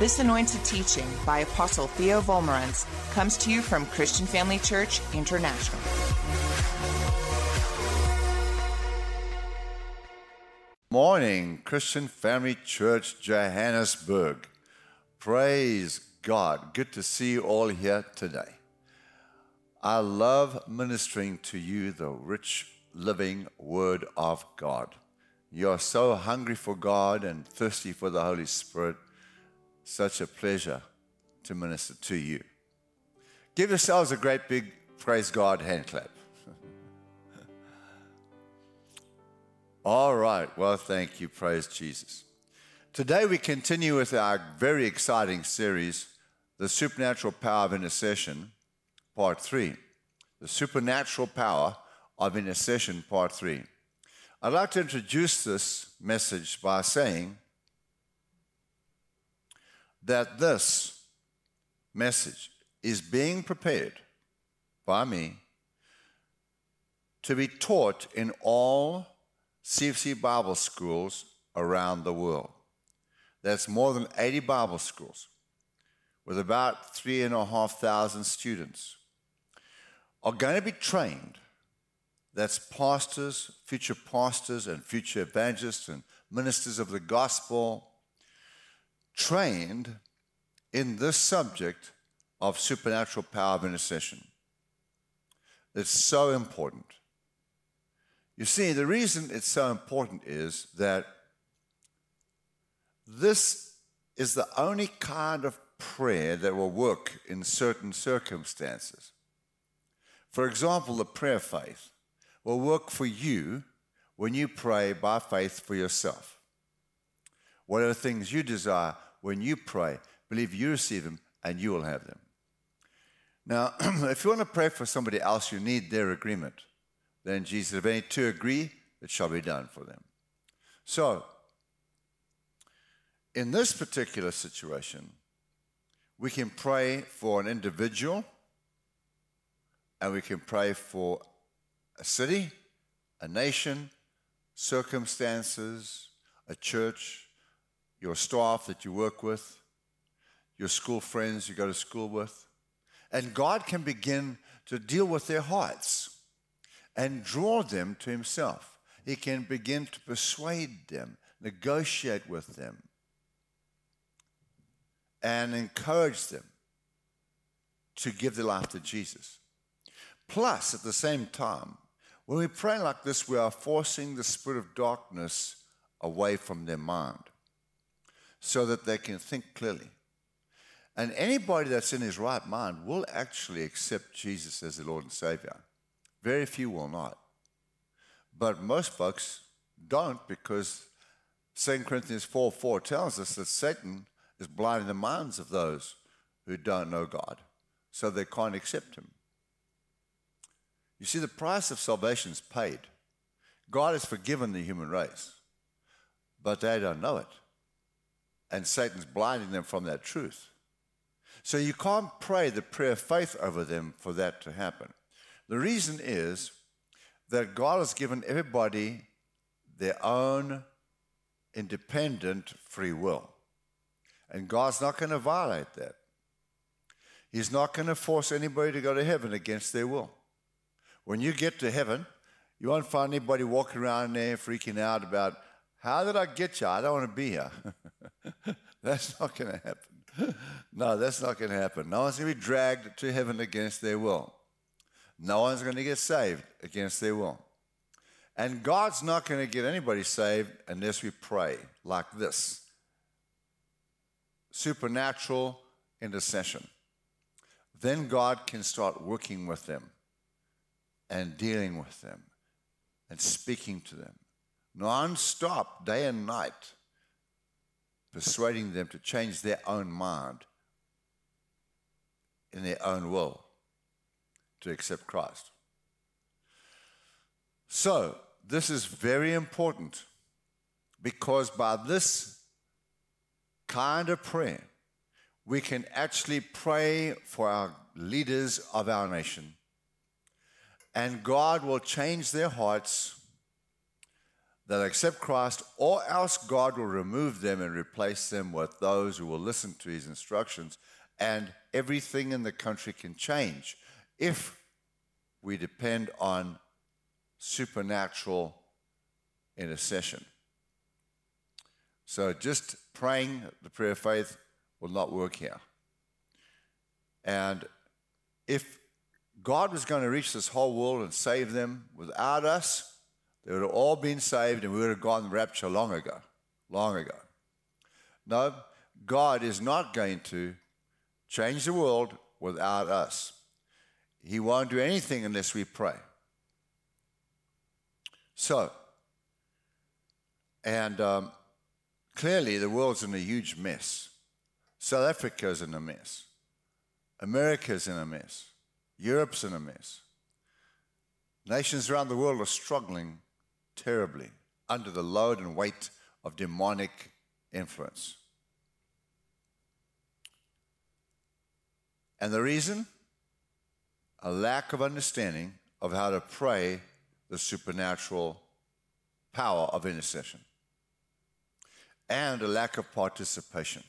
This anointed teaching by Apostle Theo Wolmarans comes to you from Christian Family Church International. Morning, Christian Family Church Johannesburg. Praise God. Good to see you all here today. I love ministering to you the rich, living Word of God. You're so hungry for God and thirsty for the Holy Spirit. Such a pleasure to minister to you. Give yourselves a great big praise God hand clap. All right. Well, thank you. Praise Jesus. Today we continue with our very exciting series, The Supernatural Power of Intercession, Part 3. The Supernatural Power of Intercession, Part 3. I'd like to introduce this message by saying that this message is being prepared by me to be taught in all CFC Bible schools around the world. That's more than 80 Bible schools with about three and a half thousand students are going to be trained. That's pastors, future pastors, and future evangelists and ministers of the gospel trained in this subject of supernatural power of intercession. It's so important. You see, the reason it's so important is that this is the only kind of prayer that will work in certain circumstances. For example, the prayer faith will work for you when you pray by faith for yourself. What are the things you desire when you pray? Believe you receive them and you will have them. Now, if you want to pray for somebody else, you need their agreement. Then Jesus, if any two agree, it shall be done for them. So, in this particular situation, we can pray for an individual and we can pray for a city, a nation, circumstances, a church, your staff that you work with, your school friends you go to school with. And God can begin to deal with their hearts and draw them to Himself. He can begin to persuade them, negotiate with them, and encourage them to give their life to Jesus. Plus, at the same time, when we pray like this, we are forcing the spirit of darkness away from their mind so that they can think clearly. And anybody that's in his right mind will actually accept Jesus as the Lord and Savior. Very few will not. But most folks don't because 2 Corinthians 4 4 tells us that Satan is blinding the minds of those who don't know God, so they can't accept Him. You see, the price of salvation is paid. God has forgiven the human race, but they don't know it. And Satan's blinding them from that truth. So you can't pray the prayer of faith over them for that to happen. The reason is that God has given everybody their own independent free will. And God's not going to violate that. He's not going to force anybody to go to heaven against their will. When you get to heaven, you won't find anybody walking around there freaking out about, how did I get you? I don't want to be here. that's not going to happen. No, that's not going to happen. No one's going to be dragged to heaven against their will. No one's going to get saved against their will. And God's not going to get anybody saved unless we pray like this supernatural intercession. Then God can start working with them and dealing with them and speaking to them non-stop, day and night, persuading them to change their own mind in their own will to accept Christ. So, this is very important because by this kind of prayer, we can actually pray for our leaders of our nation and God will change their hearts. That accept Christ, or else God will remove them and replace them with those who will listen to his instructions, and everything in the country can change if we depend on supernatural intercession. So just praying the prayer of faith will not work here. And if God was going to reach this whole world and save them without us, they would have all been saved and we would have gone rapture long ago. Long ago. No, God is not going to change the world without us. He won't do anything unless we pray. So, and um, clearly the world's in a huge mess. South Africa's in a mess. America's in a mess. Europe's in a mess. Nations around the world are struggling terribly under the load and weight of demonic influence. And the reason? A lack of understanding of how to pray the supernatural power of intercession, and a lack of participation.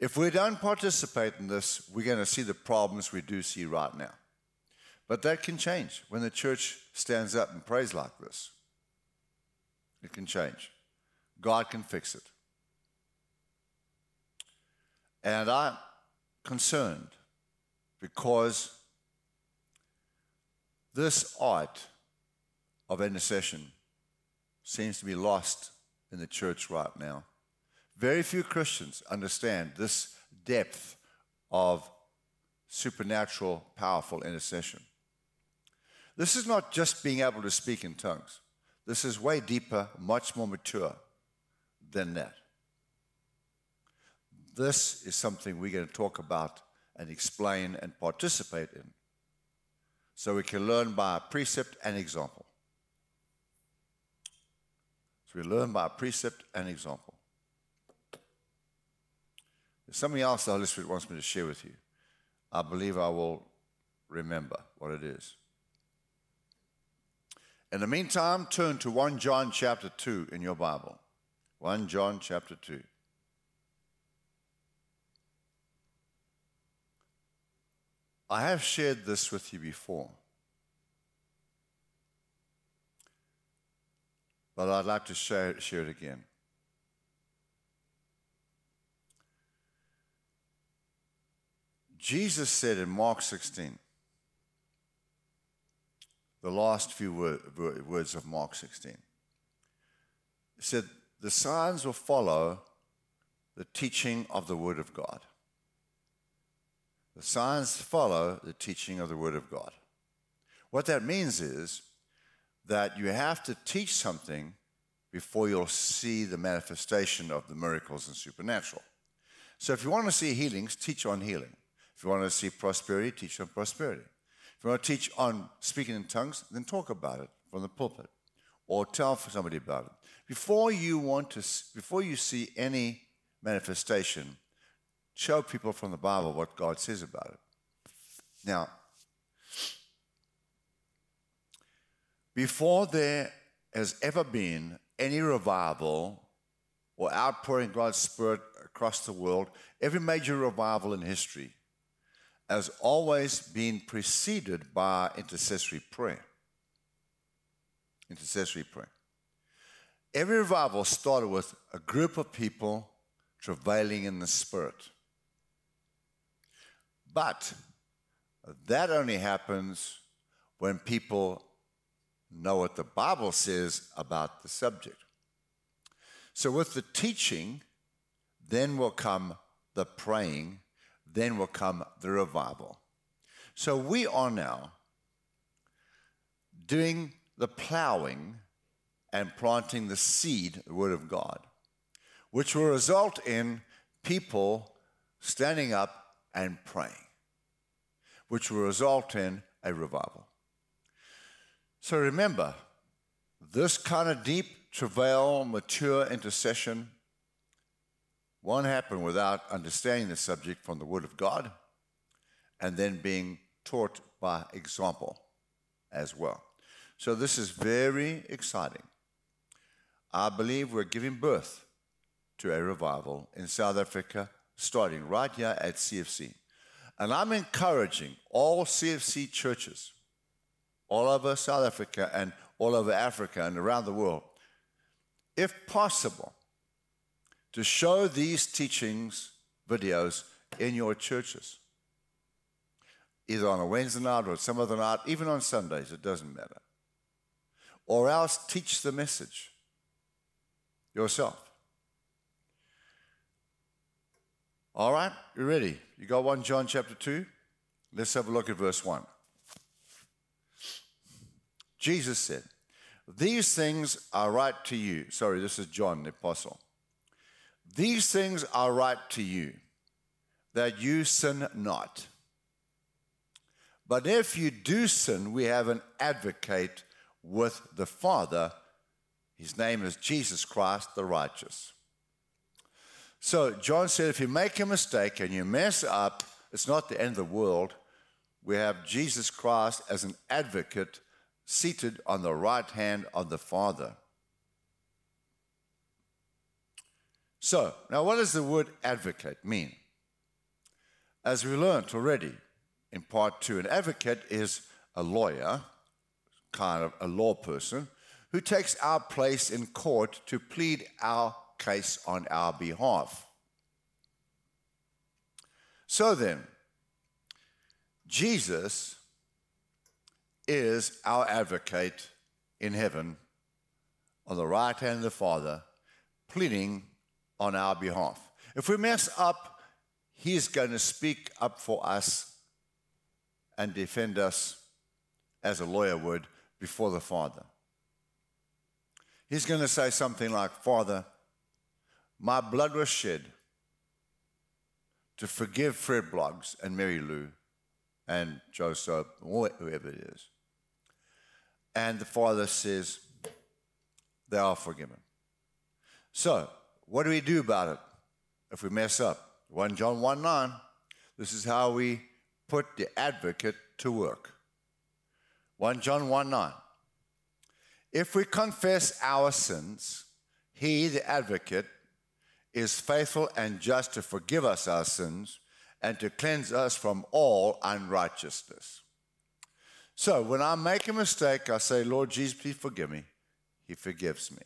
If we don't participate in this, we're going to see the problems we do see right now. But that can change when the church stands up and prays like this. It can change. God can fix it. And I'm concerned because this art of intercession seems to be lost in the church right now. Very few Christians understand this depth of supernatural, powerful intercession. This is not just being able to speak in tongues. This is way deeper, much more mature than that. This is something we're going to talk about and explain and participate in so we can learn by precept and example. So we learn by precept and example. There's something else the Holy Spirit wants me to share with you. I believe I will remember what it is. In the meantime, turn to 1 John chapter 2 in your Bible. 1 John chapter 2. I have shared this with you before. But I'd like to share, share it again. Jesus said in Mark 16, the last few words of Mark 16. He said, The signs will follow the teaching of the Word of God. The signs follow the teaching of the Word of God. What that means is that you have to teach something before you'll see the manifestation of the miracles and supernatural. So if you want to see healings, teach on healing. If you want to see prosperity, teach on prosperity. If you want to teach on speaking in tongues, then talk about it from the pulpit or tell somebody about it. Before you want to, before you see any manifestation, show people from the Bible what God says about it. Now, before there has ever been any revival or outpouring of God's Spirit across the world, every major revival in history has always been preceded by intercessory prayer. Intercessory prayer. Every revival started with a group of people travailing in the Spirit. But that only happens when people know what the Bible says about the subject. So, with the teaching, then will come the praying then will come the revival. So we are now doing the plowing and planting the seed, the Word of God, which will result in people standing up and praying, which will result in a revival. So remember, this kind of deep travail, mature intercession won't happen without understanding the subject from the Word of God and then being taught by example as well. So this is very exciting. I believe we're giving birth to a revival in South Africa, starting right here at CFC. And I'm encouraging all CFC churches all over South Africa and all over Africa and around the world, if possible, to show these teachings videos in your churches. Either on a Wednesday night or some other night, even on Sundays, it doesn't matter. Or else teach the message yourself. All write, you ready? You got 1 John chapter 2? Let's have a look at verse 1. Jesus said, These things are right to you. Sorry, this is John the Apostle. These things are write to you, that you sin not. But if you do sin, we have an advocate with the Father. His name is Jesus Christ the righteous. So John said, if you make a mistake and you mess up, it's not the end of the world. We have Jesus Christ as an advocate seated on the right hand of the Father. So, now what does the word advocate mean? As we learned already in part two, an advocate is a lawyer, kind of a law person, who takes our place in court to plead our case on our behalf. So then, Jesus is our advocate in heaven on the right hand of the Father, pleading on our behalf. If we mess up, He's going to speak up for us and defend us as a lawyer would before the Father. He's going to say something like, Father, my blood was shed to forgive Fred Bloggs and Mary Lou and Joseph, whoever it is. And the Father says, they are forgiven. So, what do we do about it if we mess up? 1 John 1 9. This is how we put the advocate to work. 1 John 1 9. If we confess our sins, he, the advocate, is faithful and just to forgive us our sins and to cleanse us from all unrighteousness. So when I make a mistake, I say, Lord Jesus, please forgive me. He forgives me.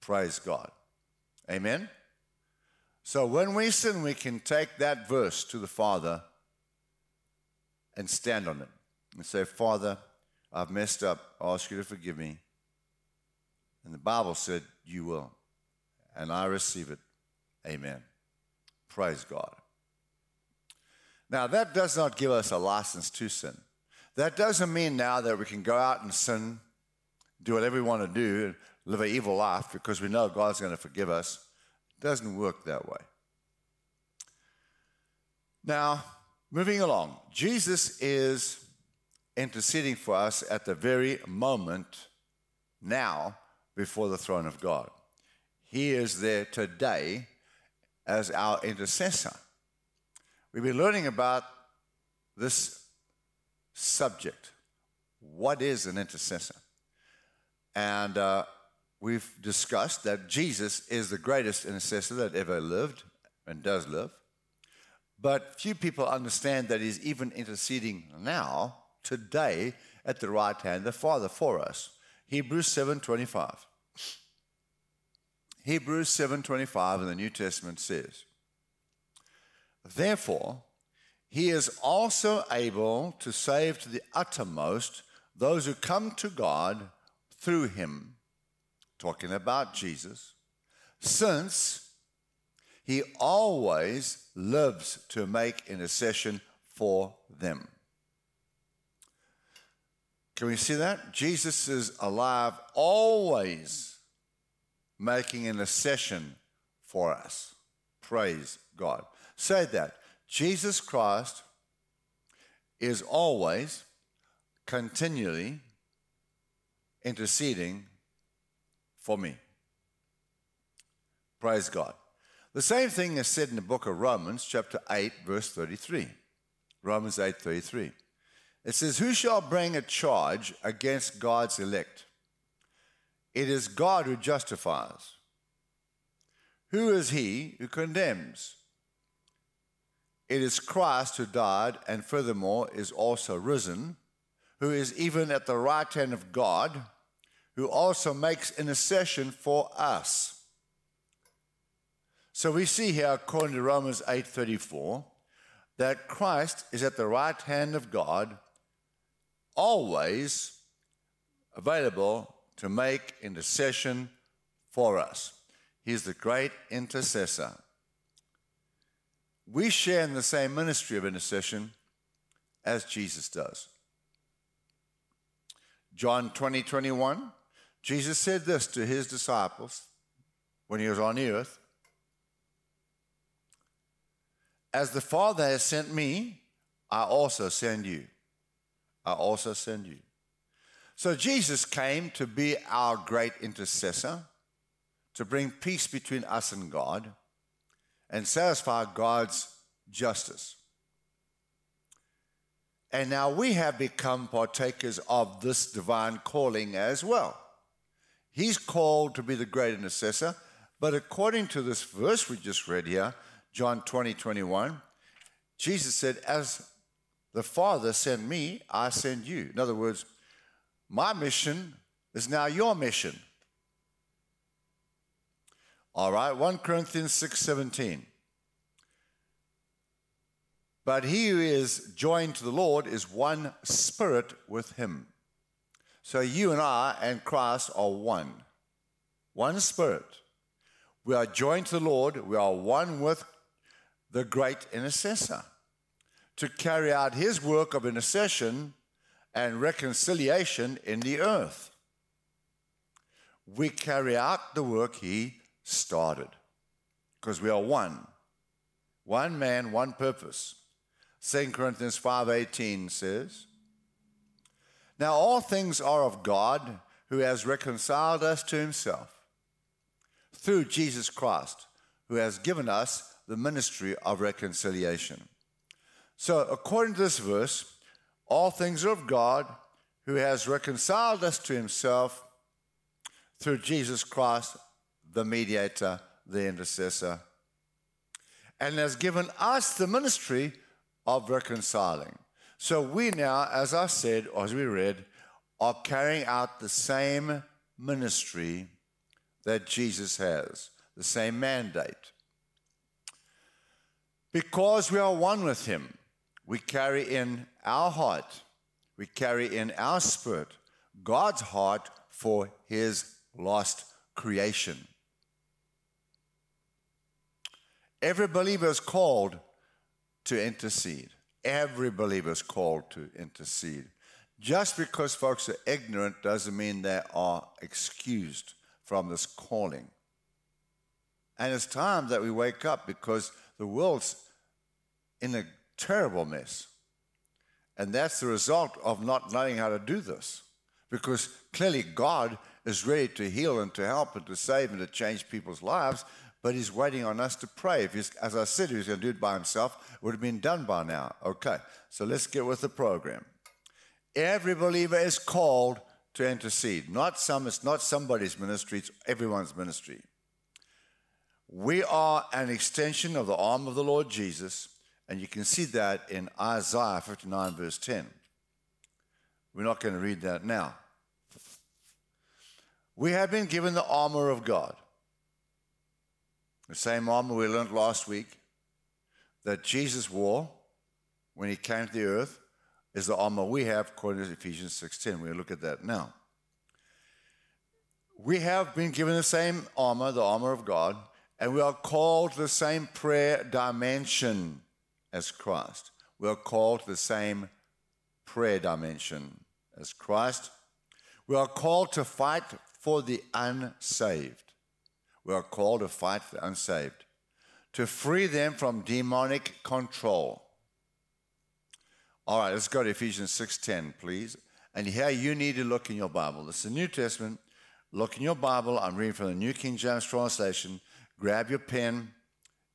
Praise God. Amen. So when we sin, we can take that verse to the Father and stand on it and say, Father, I've messed up. I ask you to forgive me. And the Bible said, You will. And I receive it. Amen. Praise God. Now, that does not give us a license to sin. That doesn't mean now that we can go out and sin, do whatever we want to do, live an evil life because we know God's going to forgive us. It doesn't work that way. Now, moving along, Jesus is interceding for us at the very moment now before the throne of God. He is there today as our intercessor. We've been learning about this subject. What is an intercessor? And uh, we've discussed that Jesus is the greatest intercessor that ever lived and does live. But few people understand that he's even interceding now, today, at the right hand of the Father for us. Hebrews 7:25. Hebrews 7:25 in the New Testament says, Therefore, he is also able to save to the uttermost those who come to God through him, talking about Jesus, since he always lives to make intercession for them. Can we see that? Jesus is alive always making an intercession for us. Praise God. Say that. Jesus Christ is always, continually interceding for me. Praise God. The same thing is said in the book of Romans, chapter 8, verse 33. Romans 8, 33. It says, Who shall bring a charge against God's elect? It is God who justifies. Who is he who condemns? It is Christ who died and furthermore is also risen, who is even at the right hand of God, who also makes intercession for us. So we see here, according to Romans 8:34, that Christ is at the right hand of God, always available to make intercession for us. He's the great intercessor. We share in the same ministry of intercession as Jesus does. John 20, 21, Jesus said this to his disciples when he was on the earth As the Father has sent me, I also send you. I also send you. So Jesus came to be our great intercessor, to bring peace between us and God, and satisfy God's justice. And now we have become partakers of this divine calling as well. He's called to be the great intercessor, but according to this verse we just read here, John 20, 21, Jesus said, As the Father sent me, I send you. In other words, my mission is now your mission. All right, 1 Corinthians 6 17. But he who is joined to the Lord is one spirit with him. So you and I and Christ are one. One spirit. We are joined to the Lord. We are one with the great intercessor, to carry out his work of intercession and reconciliation in the earth. We carry out the work he started because we are one. One man, one purpose. 2 Corinthians 5:18 says, Now all things are of God who has reconciled us to himself through Jesus Christ, who has given us the ministry of reconciliation. So, according to this verse, all things are of God who has reconciled us to himself through Jesus Christ, the mediator, the intercessor, and has given us the ministry of reconciling. So we now, as I said, as we read, are carrying out the same ministry that Jesus has, the same mandate. Because we are one with Him, we carry in our heart, we carry in our spirit God's heart for His lost creation. Every believer is called to intercede. Every believer is called to intercede. Just because folks are ignorant doesn't mean they are excused from this calling. And it's time that we wake up because the world's in a terrible mess. And that's the result of not knowing how to do this. Because clearly God is ready to heal and to help and to save and to change people's lives, but He's waiting on us to pray. If he's, as I said, He was going to do it by Himself, it would have been done by now. Okay, so let's get with the program. Every believer is called to intercede. Not some, it's not somebody's ministry, it's everyone's ministry. We are an extension of the arm of the Lord Jesus and you can see that in Isaiah 59, verse 10. We're not going to read that now. We have been given the armor of God. The same armor we learned last week that Jesus wore when he came to the earth is the armor we have according to Ephesians 6:10. We'll look at that now. We have been given the same armor, the armor of God, and we are called to the same prayer dimension as Christ. We are called to the same prayer dimension as Christ. We are called to fight for the unsaved. We are called to fight the unsaved, to free them from demonic control. All right, let's go to Ephesians 6:10, please. And here you need to look in your Bible. This is the New Testament. Look in your Bible. I'm reading from the New King James translation. Grab your pen.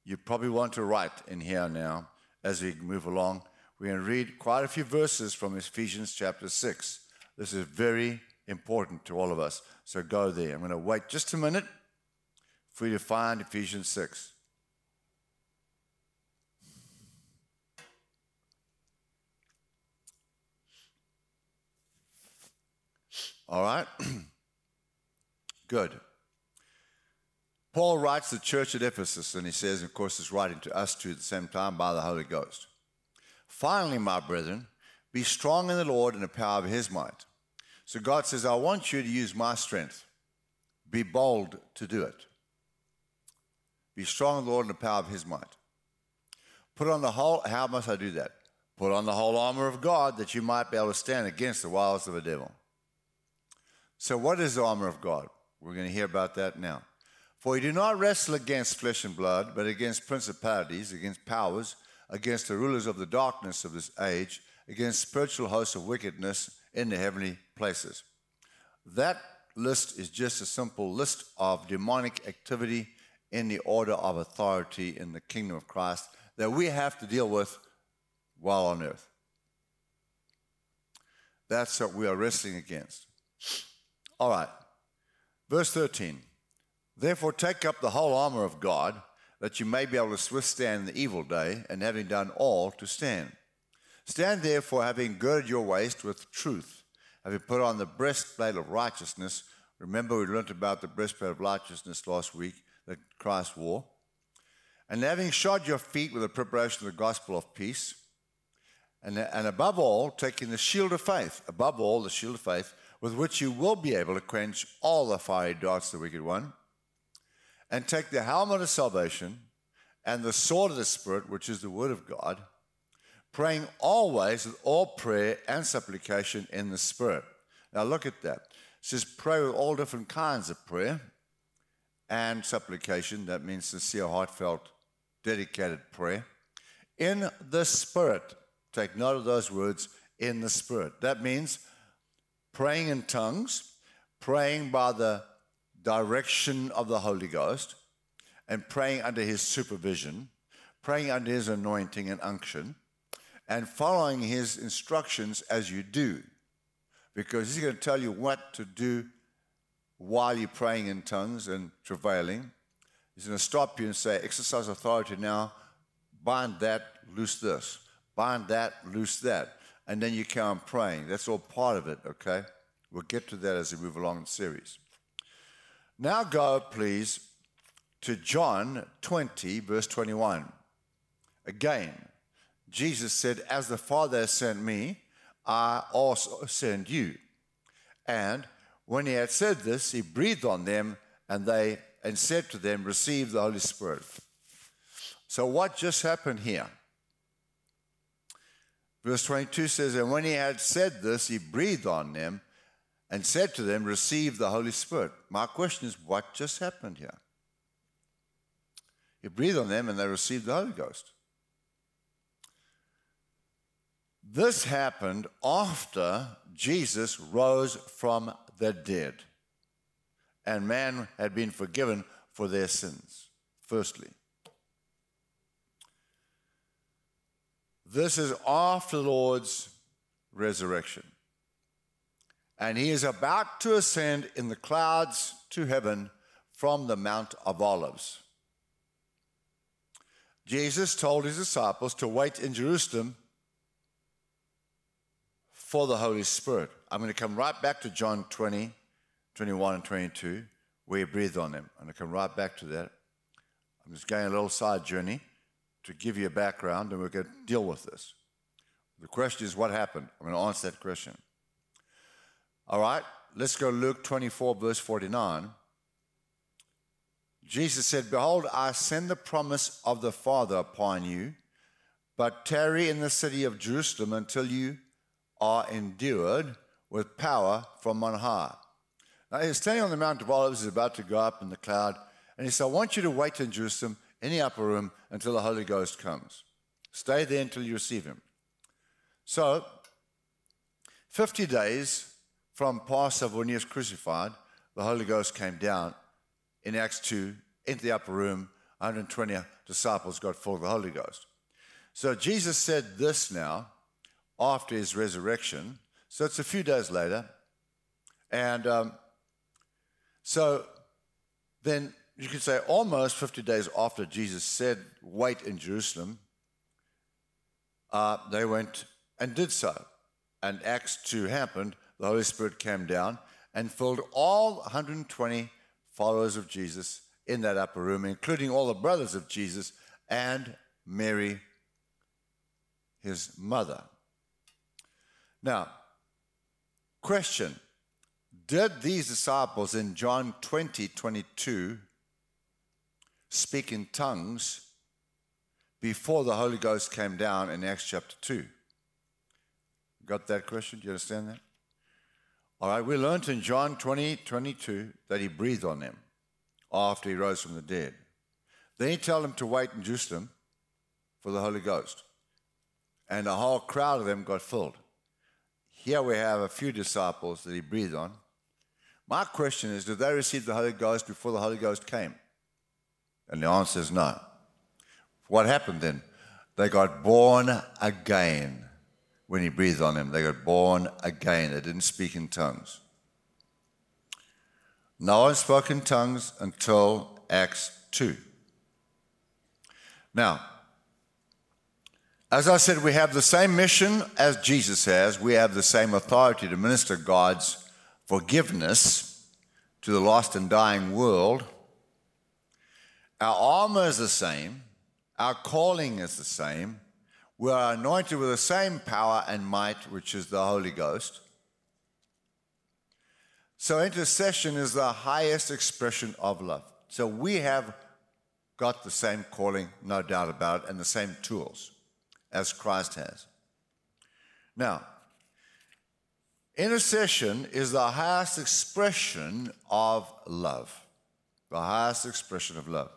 You probably want to write in here now as we move along. We're going to read quite a few verses from Ephesians chapter 6. This is very important to all of us. So go there. I'm going to wait just a minute to find Ephesians 6. All right? Good. Paul writes the church at Ephesus, and he says, of course, he's writing to us too at the same time by the Holy Ghost. Finally, my brethren, be strong in the Lord and the power of his might. So God says, I want you to use my strength. Be bold to do it. Be strong in the Lord and the power of his might. Put on the whole, how must I do that? Put on the whole armor of God that you might be able to stand against the wiles of the devil. So, what is the armor of God? We're going to hear about that now. For we do not wrestle against flesh and blood, but against principalities, against powers, against the rulers of the darkness of this age, against spiritual hosts of wickedness in the heavenly places. That list is just a simple list of demonic activity in the order of authority in the kingdom of Christ that we have to deal with while on earth. That's what we are wrestling against. All right. Verse 13. Therefore, take up the whole armor of God, that you may be able to withstand the evil day, and having done all, to stand. Stand therefore, having girded your waist with truth, having put on the breastplate of righteousness. Remember, we learned about the breastplate of righteousness last week that Christ wore. And having shod your feet with the preparation of the gospel of peace, and, and above all, taking the shield of faith, above all, the shield of faith, with which you will be able to quench all the fiery darts of the wicked one, and take the helmet of salvation and the sword of the Spirit, which is the word of God, praying always with all prayer and supplication in the Spirit. Now look at that. It says pray with all different kinds of prayer and supplication. That means sincere, heartfelt, dedicated prayer. In the Spirit. Take note of those words, in the Spirit. That means praying in tongues, praying by the direction of the Holy Ghost, and praying under his supervision, praying under his anointing and unction, and following his instructions as you do. Because he's going to tell you what to do while you're praying in tongues and travailing. He's going to stop you and say, Exercise authority now, bind that, loose this, bind that, loose that and then you on praying. That's all part of it, okay? We'll get to that as we move along in the series. Now go, please, to John 20, verse 21. Again, Jesus said, As the Father sent me, I also send you. And when he had said this, he breathed on them and they and said to them, Receive the Holy Spirit. So what just happened here? Verse 22 says, And when he had said this, he breathed on them and said to them, Receive the Holy Spirit. My question is, what just happened here? He breathed on them and they received the Holy Ghost. This happened after Jesus rose from the dead and man had been forgiven for their sins, firstly. This is after the Lord's resurrection. And he is about to ascend in the clouds to heaven from the Mount of Olives. Jesus told his disciples to wait in Jerusalem for the Holy Spirit. I'm going to come right back to John 20, 21, and 22, where he breathed on them. I'm going to come right back to that. I'm just going a little side journey to give you a background and we're going to deal with this. The question is, what happened? I'm going to answer that question. All right, let's go Luke 24, verse 49. Jesus said, Behold, I send the promise of the Father upon you, but tarry in the city of Jerusalem until you are endued with power from on high. Now, he's standing on the Mount of Olives, he's about to go up in the cloud, and he said, I want you to wait in Jerusalem in the upper room until the Holy Ghost comes. Stay there until you receive Him. So, 50 days from Passover when He was crucified, the Holy Ghost came down in Acts 2 into the upper room. 120 disciples got full of the Holy Ghost. So Jesus said this now after his resurrection. So it's a few days later. And um, so then you could say almost 50 days after Jesus said, Wait in Jerusalem, uh, they went and did so. And Acts 2 happened. The Holy Spirit came down and filled all 120 followers of Jesus in that upper room, including all the brothers of Jesus and Mary, his mother. Now, question Did these disciples in John 20 22 speak in tongues before the Holy Ghost came down in Acts chapter 2? Got that question? Do you understand that? All right, we learned in John 20 22 that he breathed on them after he rose from the dead. Then he told them to wait in Jerusalem for the Holy Ghost. And a whole crowd of them got filled. Here we have a few disciples that he breathed on. My question is did they receive the Holy Ghost before the Holy Ghost came? And the answer is no. What happened then? They got born again when he breathed on them. They got born again. They didn't speak in tongues. No one spoke in tongues until Acts 2. Now, as I said, we have the same mission as Jesus has. We have the same authority to minister God's forgiveness to the lost and dying world. Our armor is the same, our calling is the same. We are anointed with the same power and might, which is the Holy Ghost. So, intercession is the highest expression of love. So, we have got the same calling, no doubt about it, and the same tools as Christ has. Now, intercession is the highest expression of love. The highest expression of love.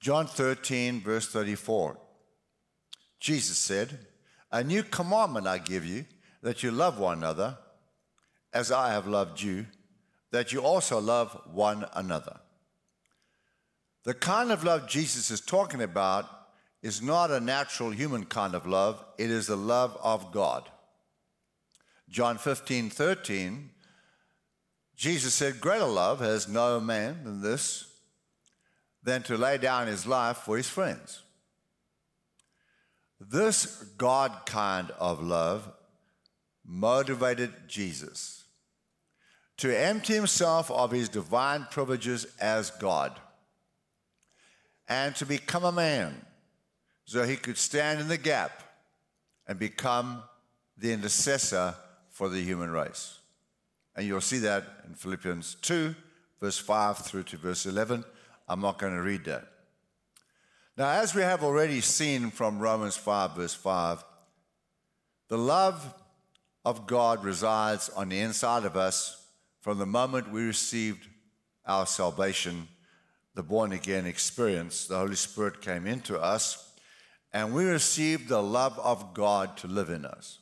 John 13, verse 34. Jesus said, A new commandment I give you, that you love one another as I have loved you, that you also love one another. The kind of love Jesus is talking about is not a natural human kind of love, it is the love of God. John 15, 13, Jesus said, Greater love has no man than this, than to lay down his life for his friends. This God kind of love motivated Jesus to empty himself of his divine privileges as God and to become a man so he could stand in the gap and become the intercessor for the human race. And you'll see that in Philippians 2, verse 5 through to verse 11. I'm not going to read that. Now, as we have already seen from Romans 5, verse 5, the love of God resides on the inside of us from the moment we received our salvation, the born again experience, the Holy Spirit came into us, and we receive the love of God to live in us.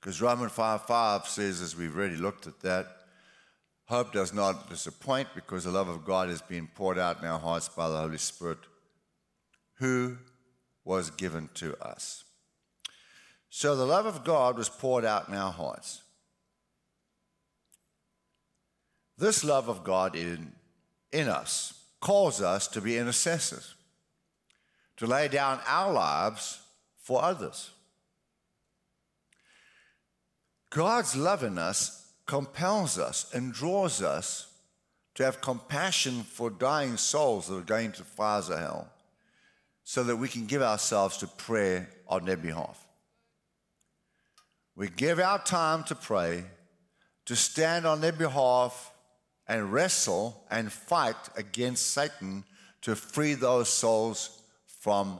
Because Romans 5 5 says, as we've already looked at that, hope does not disappoint because the love of God has been poured out in our hearts by the Holy Spirit, who was given to us. So the love of God was poured out in our hearts. This love of God in, in us calls us to be intercessors, to lay down our lives for others. God's love in us compels us and draws us to have compassion for dying souls that are going to fires of hell so that we can give ourselves to prayer on their behalf. We give our time to pray, to stand on their behalf and wrestle and fight against Satan to free those souls from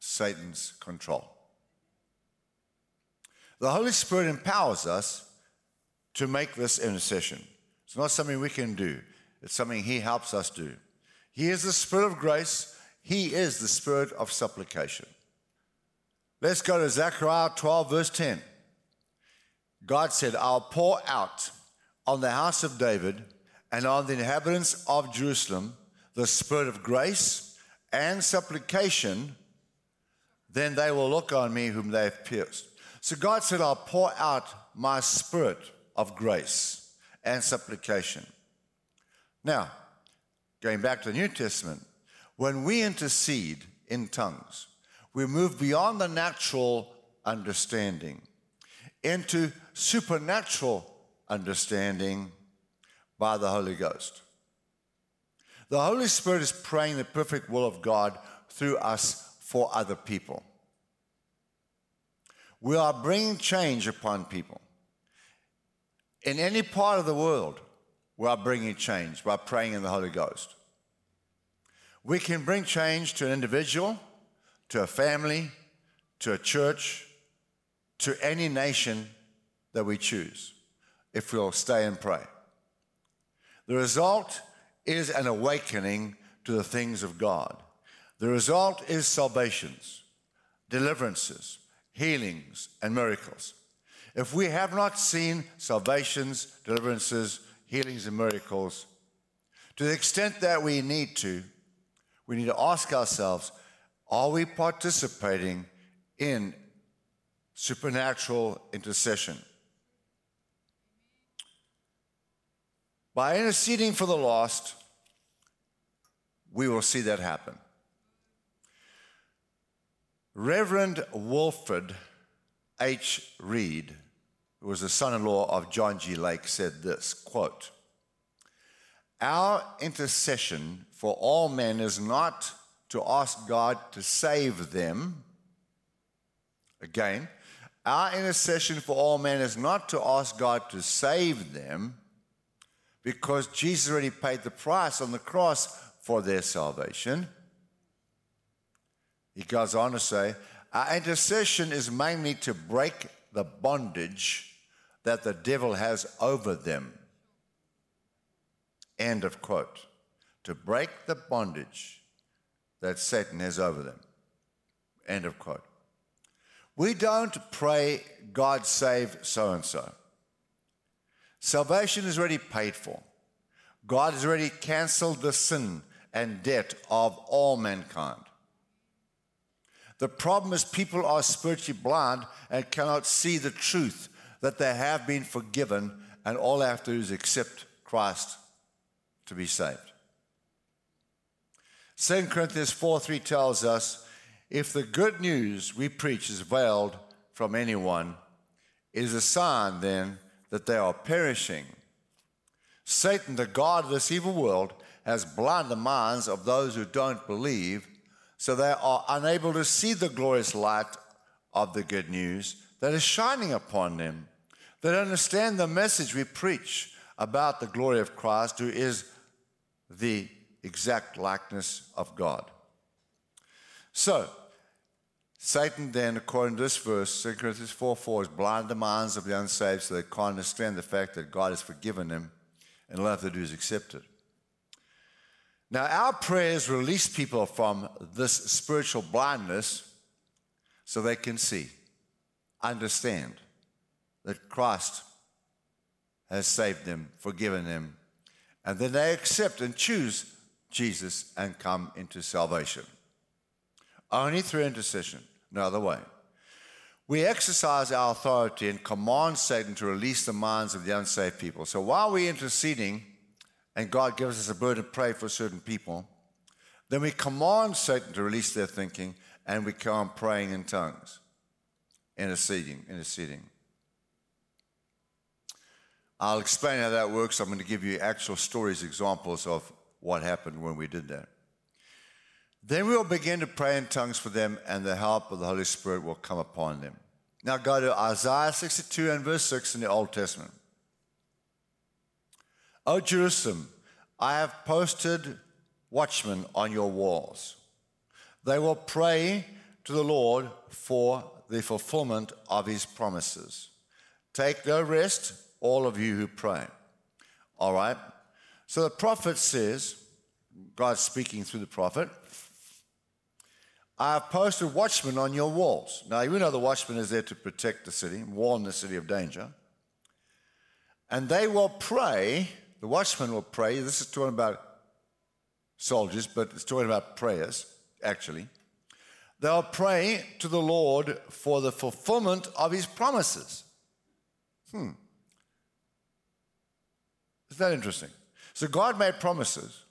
Satan's control. The Holy Spirit empowers us to make this intercession. It's not something we can do, it's something He helps us do. He is the Spirit of grace, He is the Spirit of supplication. Let's go to Zechariah 12, verse 10. God said, I'll pour out on the house of David and on the inhabitants of Jerusalem the spirit of grace and supplication then they will look on me whom they have pierced. So God said, I'll pour out my spirit of grace and supplication. Now, going back to the New Testament, when we intercede in tongues, we move beyond the natural understanding into supernatural understanding by the Holy Ghost. The Holy Spirit is praying the perfect will of God through us for other people. We are bringing change upon people. In any part of the world, we are bringing change by praying in the Holy Ghost. We can bring change to an individual, to a family, to a church, to any nation that we choose if we'll stay and pray. The result is an awakening to the things of God. The result is salvations, deliverances, healings, and miracles. If we have not seen salvations, deliverances, healings, and miracles, to the extent that we need to, we need to ask ourselves are we participating in supernatural intercession? By interceding for the lost, we will see that happen. Reverend Wilford H. Reidt, who was the son-in-law of John G. Lake, said this, quote, Our intercession for all men is not to ask God to save them. Again, our intercession for all men is not to ask God to save them, because Jesus already paid the price on the cross for their salvation. He goes on to say, Our intercession is mainly to break the bondage that the devil has over them. End of quote. To break the bondage that Satan has over them. End of quote. We don't pray, God save so and so. Salvation is already paid for. God has already canceled the sin and debt of all mankind. The problem is people are spiritually blind and cannot see the truth that they have been forgiven, and all they have to do is accept Christ to be saved. 2 Corinthians 4 3 tells us if the good news we preach is veiled from anyone, it is a sign then that they are perishing. Satan, the God of this evil world, has blinded the minds of those who don't believe, so they are unable to see the glorious light of the good news that is shining upon them. They don't understand the message we preach about the glory of Christ, who is the exact likeness of God. So, Satan then, according to this verse, 2 Corinthians 4 4, has blinded the minds of the unsaved so they can't understand the fact that God has forgiven them and all they have to do is accept it. Now, our prayers release people from this spiritual blindness so they can see, understand that Christ has saved them, forgiven them, and then they accept and choose Jesus and come into salvation. Only through intercession no other way. We exercise our authority and command Satan to release the minds of the unsaved people. So while we're interceding and God gives us a burden to pray for certain people, then we command Satan to release their thinking and we come praying in tongues, interceding, interceding. I'll explain how that works. I'm going to give you actual stories, examples of what happened when we did that. Then we will begin to pray in tongues for them, and the help of the Holy Spirit will come upon them. Now go to Isaiah 62 and verse 6 in the Old Testament. O Jerusalem, I have posted watchmen on your walls. They will pray to the Lord for the fulfillment of his promises. Take no rest, all of you who pray. All right? So the prophet says, God speaking through the prophet, I have posted watchmen on your walls. Now, you know the watchman is there to protect the city, warn the city of danger. And they will pray, the watchmen will pray. This is talking about soldiers, but it's talking about prayers, actually. They'll pray to the Lord for the fulfillment of his promises. Hmm. Isn't that interesting? So God made promises,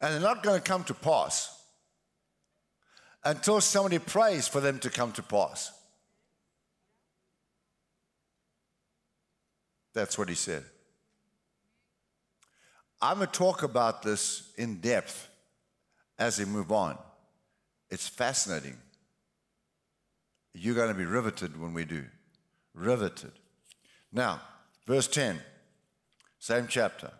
and they're not going to come to pass until somebody prays for them to come to pass. That's what he said. I'm going to talk about this in depth as we move on. It's fascinating. You're going to be riveted when we do. Riveted. Now, verse 10, same chapter.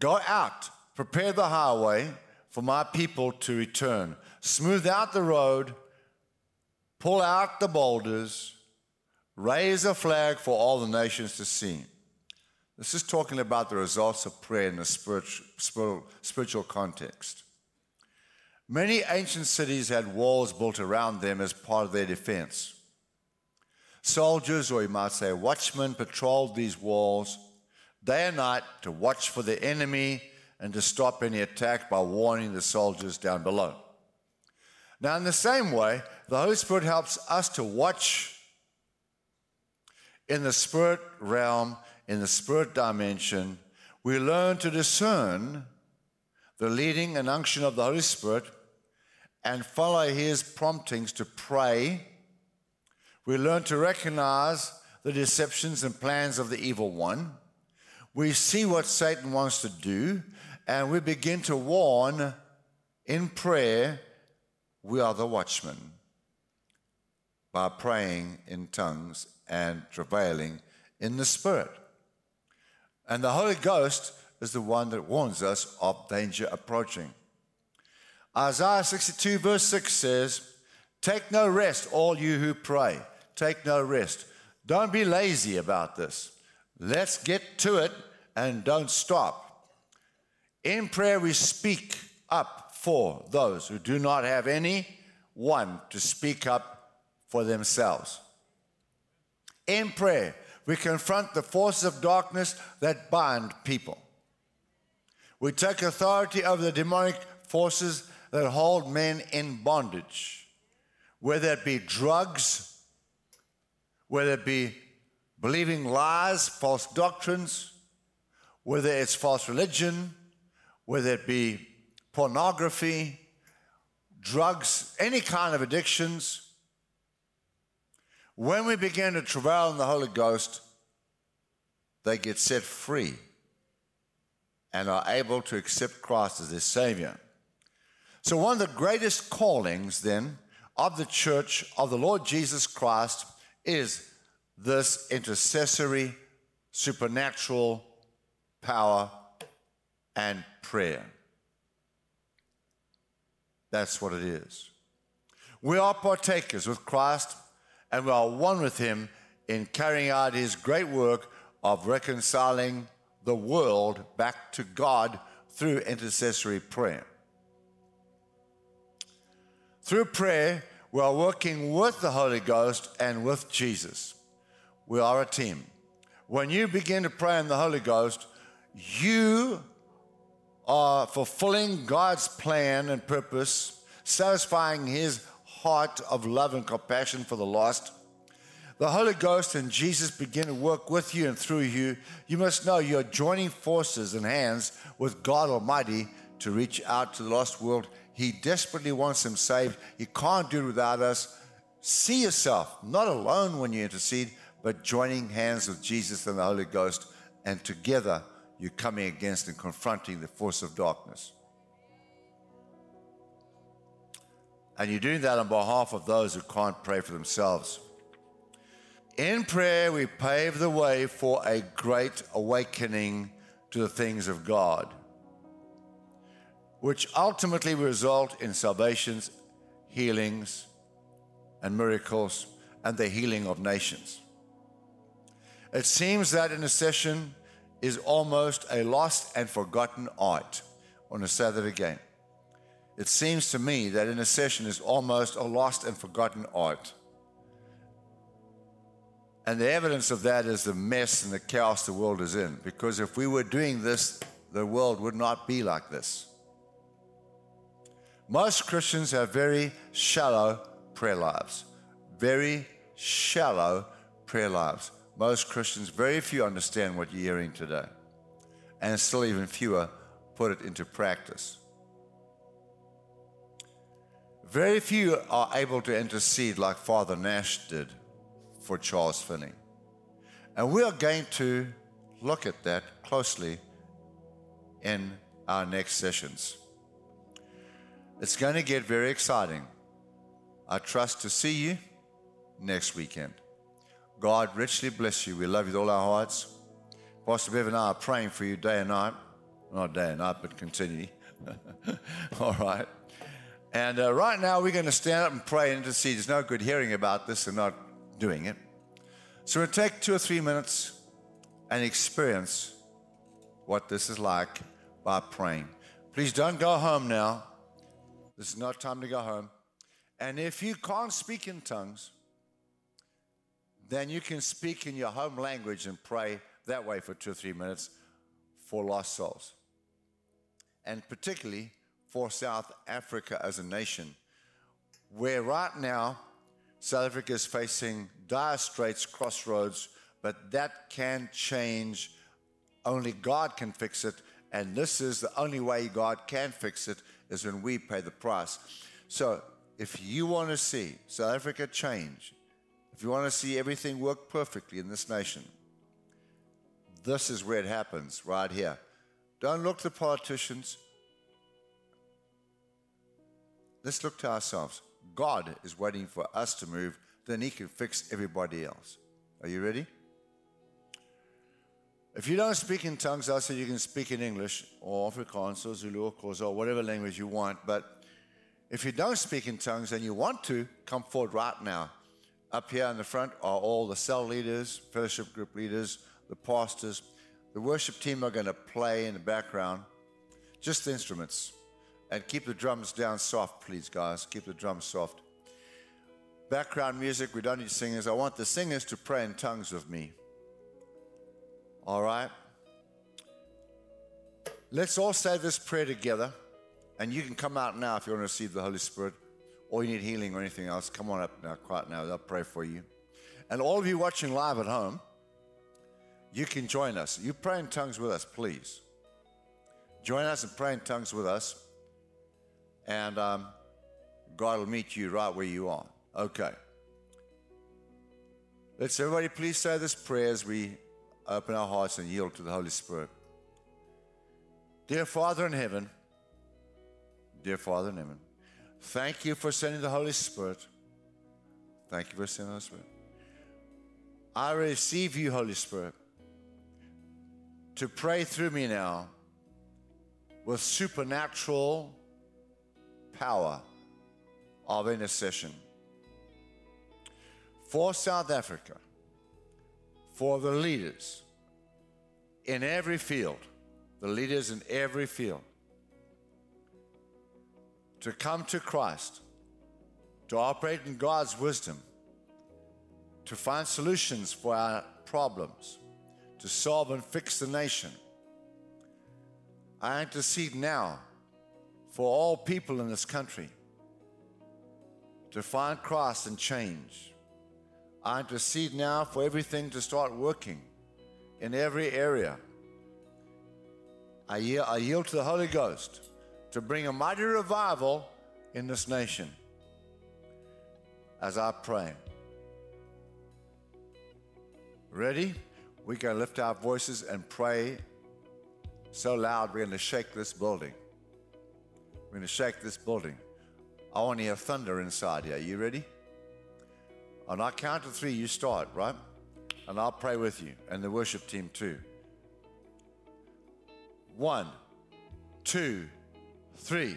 Go out, prepare the highway for my people to return. Smooth out the road, pull out the boulders, raise a flag for all the nations to see. This is talking about the results of prayer in a spiritual, context. Many ancient cities had walls built around them as part of their defense. Soldiers, or you might say watchmen, patrolled these walls day and night to watch for the enemy and to stop any attack by warning the soldiers down below. Now, in the same way, the Holy Spirit helps us to watch in the spirit realm, in the spirit dimension. We learn to discern the leading and unction of the Holy Spirit and follow his promptings to pray. We learn to recognize the deceptions and plans of the evil one. We see what Satan wants to do, and we begin to warn in prayer. We are the watchmen by praying in tongues and travailing in the Spirit. And the Holy Ghost is the one that warns us of danger approaching. Isaiah 62, verse 6 says, Take no rest, all you who pray. Take no rest. Don't be lazy about this. Let's get to it and don't stop. In prayer, we speak up for those who do not have any one to speak up for themselves. In prayer, we confront the forces of darkness that bind people. We take authority over the demonic forces that hold men in bondage, whether it be drugs, whether it be believing lies, false doctrines, whether it's false religion, whether it be pornography, drugs, any kind of addictions. When we begin to travail in the Holy Ghost, they get set free and are able to accept Christ as their Savior. So, one of the greatest callings then of the church of the Lord Jesus Christ is this intercessory, supernatural power and prayer. That's what it is. We are partakers with Christ and we are one with Him in carrying out His great work of reconciling the world back to God through intercessory prayer. Through prayer, we are working with the Holy Ghost and with Jesus. We are a team. When you begin to pray in the Holy Ghost, you are fulfilling God's plan and purpose, satisfying His heart of love and compassion for the lost. The Holy Ghost and Jesus begin to work with you and through you. You must know you're joining forces and hands with God Almighty to reach out to the lost world he desperately wants them saved. He can't do it without us. See yourself not alone when you intercede, but joining hands with Jesus and the Holy Ghost, and together you're coming against and confronting the force of darkness. And you're doing that on behalf of those who can't pray for themselves. In prayer, we pave the way for a great awakening to the things of God which ultimately result in salvations, healings, and miracles, and the healing of nations. It seems that intercession is almost a lost and forgotten art. I want to say that again. It seems to me that intercession is almost a lost and forgotten art. And the evidence of that is the mess and the chaos the world is in. Because if we were doing this, the world would not be like this. Most Christians have very shallow prayer lives. Very shallow prayer lives. Most Christians, very few understand what you're hearing today. And still, even fewer put it into practice. Very few are able to intercede like Father Nash did for Charles Finney. And we are going to look at that closely in our next sessions. It's going to get very exciting. I trust to see you next weekend. God richly bless you. We love you with all our hearts. Pastor Bev and I are praying for you day and night. Not day and night, but continually. all right. And uh, right now, we're going to stand up and pray and intercede. There's no good hearing about this and not doing it. So we'll take two or three minutes and experience what this is like by praying. Please don't go home now. This is not time to go home. And if you can't speak in tongues, then you can speak in your home language and pray that way for two or three minutes for lost souls. And particularly for South Africa as a nation, where right now South Africa is facing dire straits, crossroads, but that can change. Only God can fix it. And this is the only way God can fix it is when we pay the price. So if you want to see South Africa change, if you want to see everything work perfectly in this nation, this is where it happens, right here. Don't look to politicians. Let's look to ourselves. God is waiting for us to move, then He can fix everybody else. Are you ready? If you don't speak in tongues, I say you can speak in English or Afrikaans or Zulu or Xhosa or whatever language you want. But if you don't speak in tongues and you want to, come forward right now. Up here in the front are all the cell leaders, fellowship group leaders, the pastors. The worship team are going to play in the background, just the instruments. And keep the drums down soft, please, guys. Keep the drums soft. Background music, we don't need singers. I want the singers to pray in tongues with me. All right? Let's all say this prayer together. And you can come out now if you want to receive the Holy Spirit or you need healing or anything else. Come on up now, quiet now. They'll pray for you. And all of you watching live at home, you can join us. You pray in tongues with us, please. Join us and pray in tongues with us. And um, God will meet you right where you are. Okay. Let's everybody please say this prayer as we open our hearts and yield to the Holy Spirit. Dear Father in heaven, dear Father in heaven, thank you for sending the Holy Spirit. Thank you for sending the Holy Spirit. I receive you, Holy Spirit, to pray through me now with supernatural power of intercession for South Africa for the leaders in every field, the leaders in every field, to come to Christ, to operate in God's wisdom, to find solutions for our problems, to solve and fix the nation. I intercede now for all people in this country to find Christ and change I intercede now for everything to start working in every area. I yield, I yield to the Holy Ghost to bring a mighty revival in this nation as I pray. Ready? We're going to lift our voices and pray so loud we're going to shake this building. We're going to shake this building. I want to hear thunder inside here. You ready? On our count of three, you start, right? And I'll pray with you and the worship team too. One, two, three.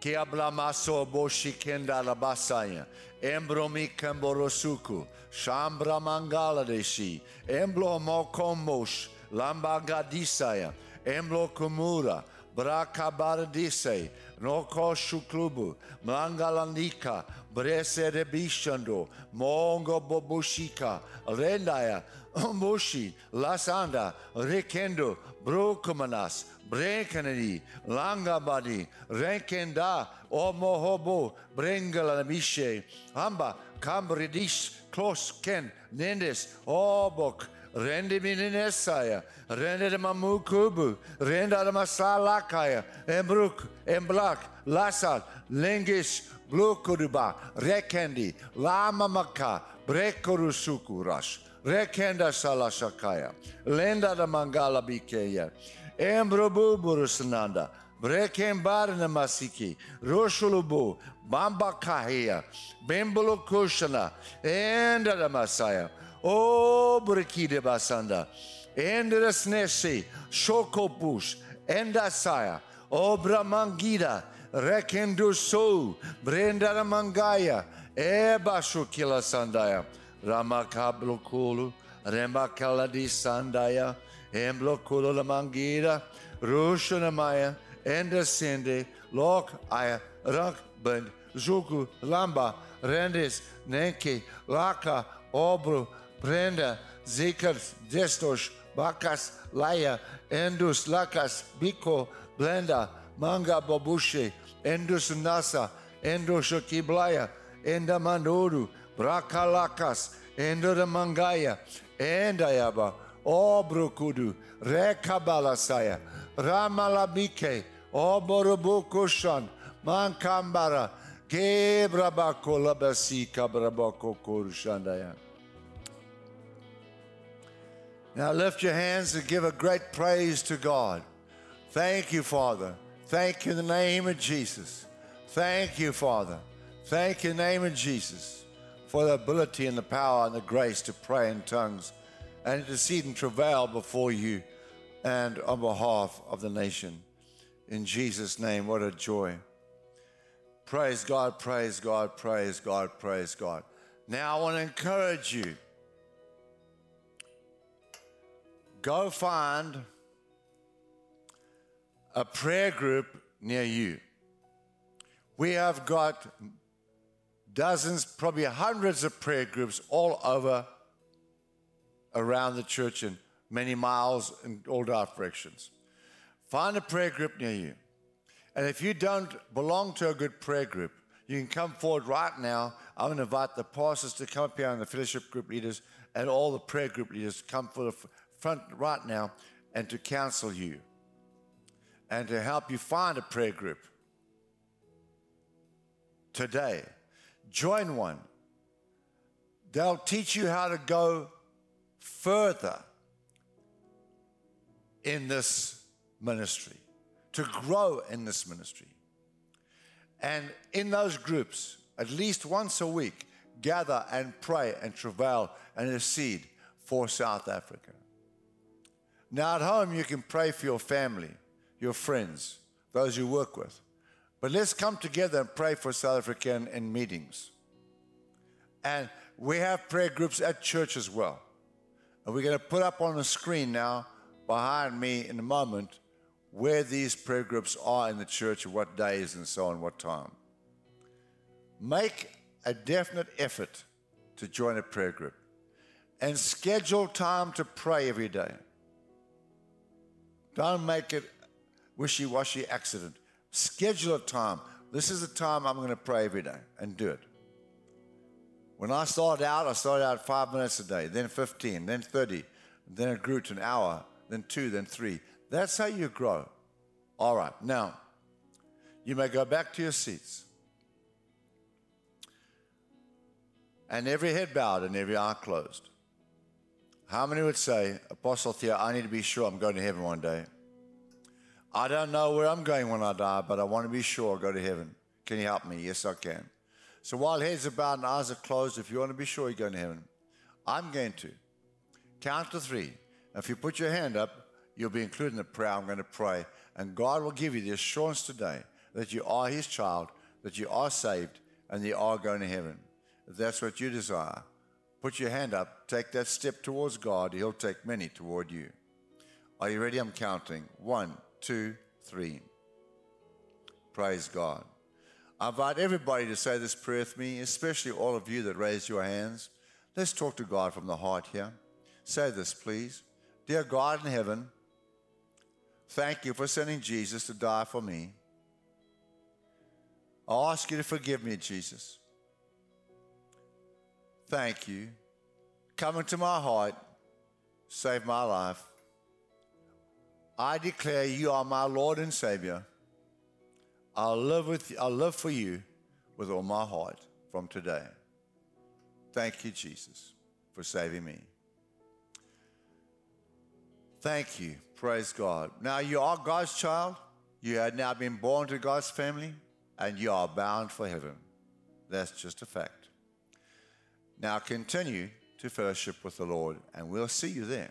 Kiabla maso boshikenda labasaya. Embromi kamborosuku. Shambra mangala deshi. Emblo mokomosh. Lambagadisaya. Emblo kumura. Brakabaradise, Noko Shuklubu, Mangalanika, Brese Rebishando, Mongo Bobushika, Rendaya, Mushi, Lasanda, Rekendo, Brokumanas, Brekanadi, Langabadi, Renkenda, Omohobo, Brengalamishe, Hamba, Cambridish, Klos Ken, Nendes, Obok, Rende mininesaya, rende de mamukubu, rende de masalakaya, embruk, emblak, lasal, lengish, blukuruba, rekendi, lama maka, brekorusukuras, rekenda salashakaya, lenda de mangala bikeya, embrobuburusananda, Brekembarna masiki, Roshulubu, Bamba kahia, Bembolo kushana, and the Messiah. O Brekide Basanda, Endres Nesi, Shokopush, Endasaya, O Bramangida, Rekenduso, Brenda Mangaya, Ebashu Kila Sandaya, Ramakablo Kulu, Remakaladi Sandaya, Emblo Kulu Mangida, Rushanamaya, Endasende, Lok Aya, Rank Bend, Zuku, Lamba, Rendes, Nenke, Laka, Obru, Brenda, Zikr, Destos, Bakas, Laya, Endus, Lakas, Biko, Blenda, Manga, Babushe, Endus, Nasa, Endus, Kiblaya, Endamandoru, Brakalakas, Endura Mangaya, Endayaba, Obrukudu, Rekabalasaya, Ramalabike, Oborubukushan, Mankambara, Kebrabako Labasi Kabrabako Kurushandaya. Now lift your hands and give a great praise to God. Thank you, Father. Thank you in the name of Jesus. Thank you, Father. Thank you in the name of Jesus for the ability and the power and the grace to pray in tongues and to intercede and travail before you and on behalf of the nation. In Jesus' name, what a joy. Praise God, praise God, praise God, praise God. Now I want to encourage you. Go find a prayer group near you. We have got dozens, probably hundreds of prayer groups all over around the church and many miles in all directions. Find a prayer group near you. And if you don't belong to a good prayer group, you can come forward right now. I'm going to invite the pastors to come up here and the fellowship group leaders and all the prayer group leaders to come for the front right now and to counsel you and to help you find a prayer group today. Join one. They'll teach you how to go further in this ministry, to grow in this ministry. And in those groups, at least once a week, gather and pray and travail and intercede for South Africa. Now, at home, you can pray for your family, your friends, those you work with. But let's come together and pray for South Africa in, in meetings. And we have prayer groups at church as well. And we're going to put up on the screen now, behind me in a moment, where these prayer groups are in the church, what days and so on, what time. Make a definite effort to join a prayer group and schedule time to pray every day. Don't make it wishy washy accident. Schedule a time. This is the time I'm going to pray every day and do it. When I started out, I started out five minutes a day, then 15, then 30, then it grew to an hour, then two, then three. That's how you grow. All right, now, you may go back to your seats. And every head bowed and every eye closed. How many would say, Apostle Theo, I need to be sure I'm going to heaven one day? I don't know where I'm going when I die, but I want to be sure I go to heaven. Can you help me? Yes, I can. So while heads are bowed and eyes are closed, if you want to be sure you're going to heaven, I'm going to count to three. If you put your hand up, you'll be included in the prayer I'm going to pray. And God will give you the assurance today that you are His child, that you are saved, and you are going to heaven. If that's what you desire, put your hand up, take that step towards God. He'll take many toward you. Are you ready? I'm counting. One, two, 3. Praise God. I invite everybody to say this prayer with me, especially all of you that raised your hands. Let's talk to God from the heart here. Say this, please. Dear God in heaven, thank you for sending Jesus to die for me. I ask you to forgive me, Jesus. Thank you. Come into my heart, save my life. I declare you are my Lord and Savior. I'll live with I'll live for you with all my heart from today. Thank you, Jesus, for saving me. Thank you. Praise God. Now you are God's child. You have now been born to God's family, and you are bound for heaven. That's just a fact. Now continue to fellowship with the Lord, and we'll see you there.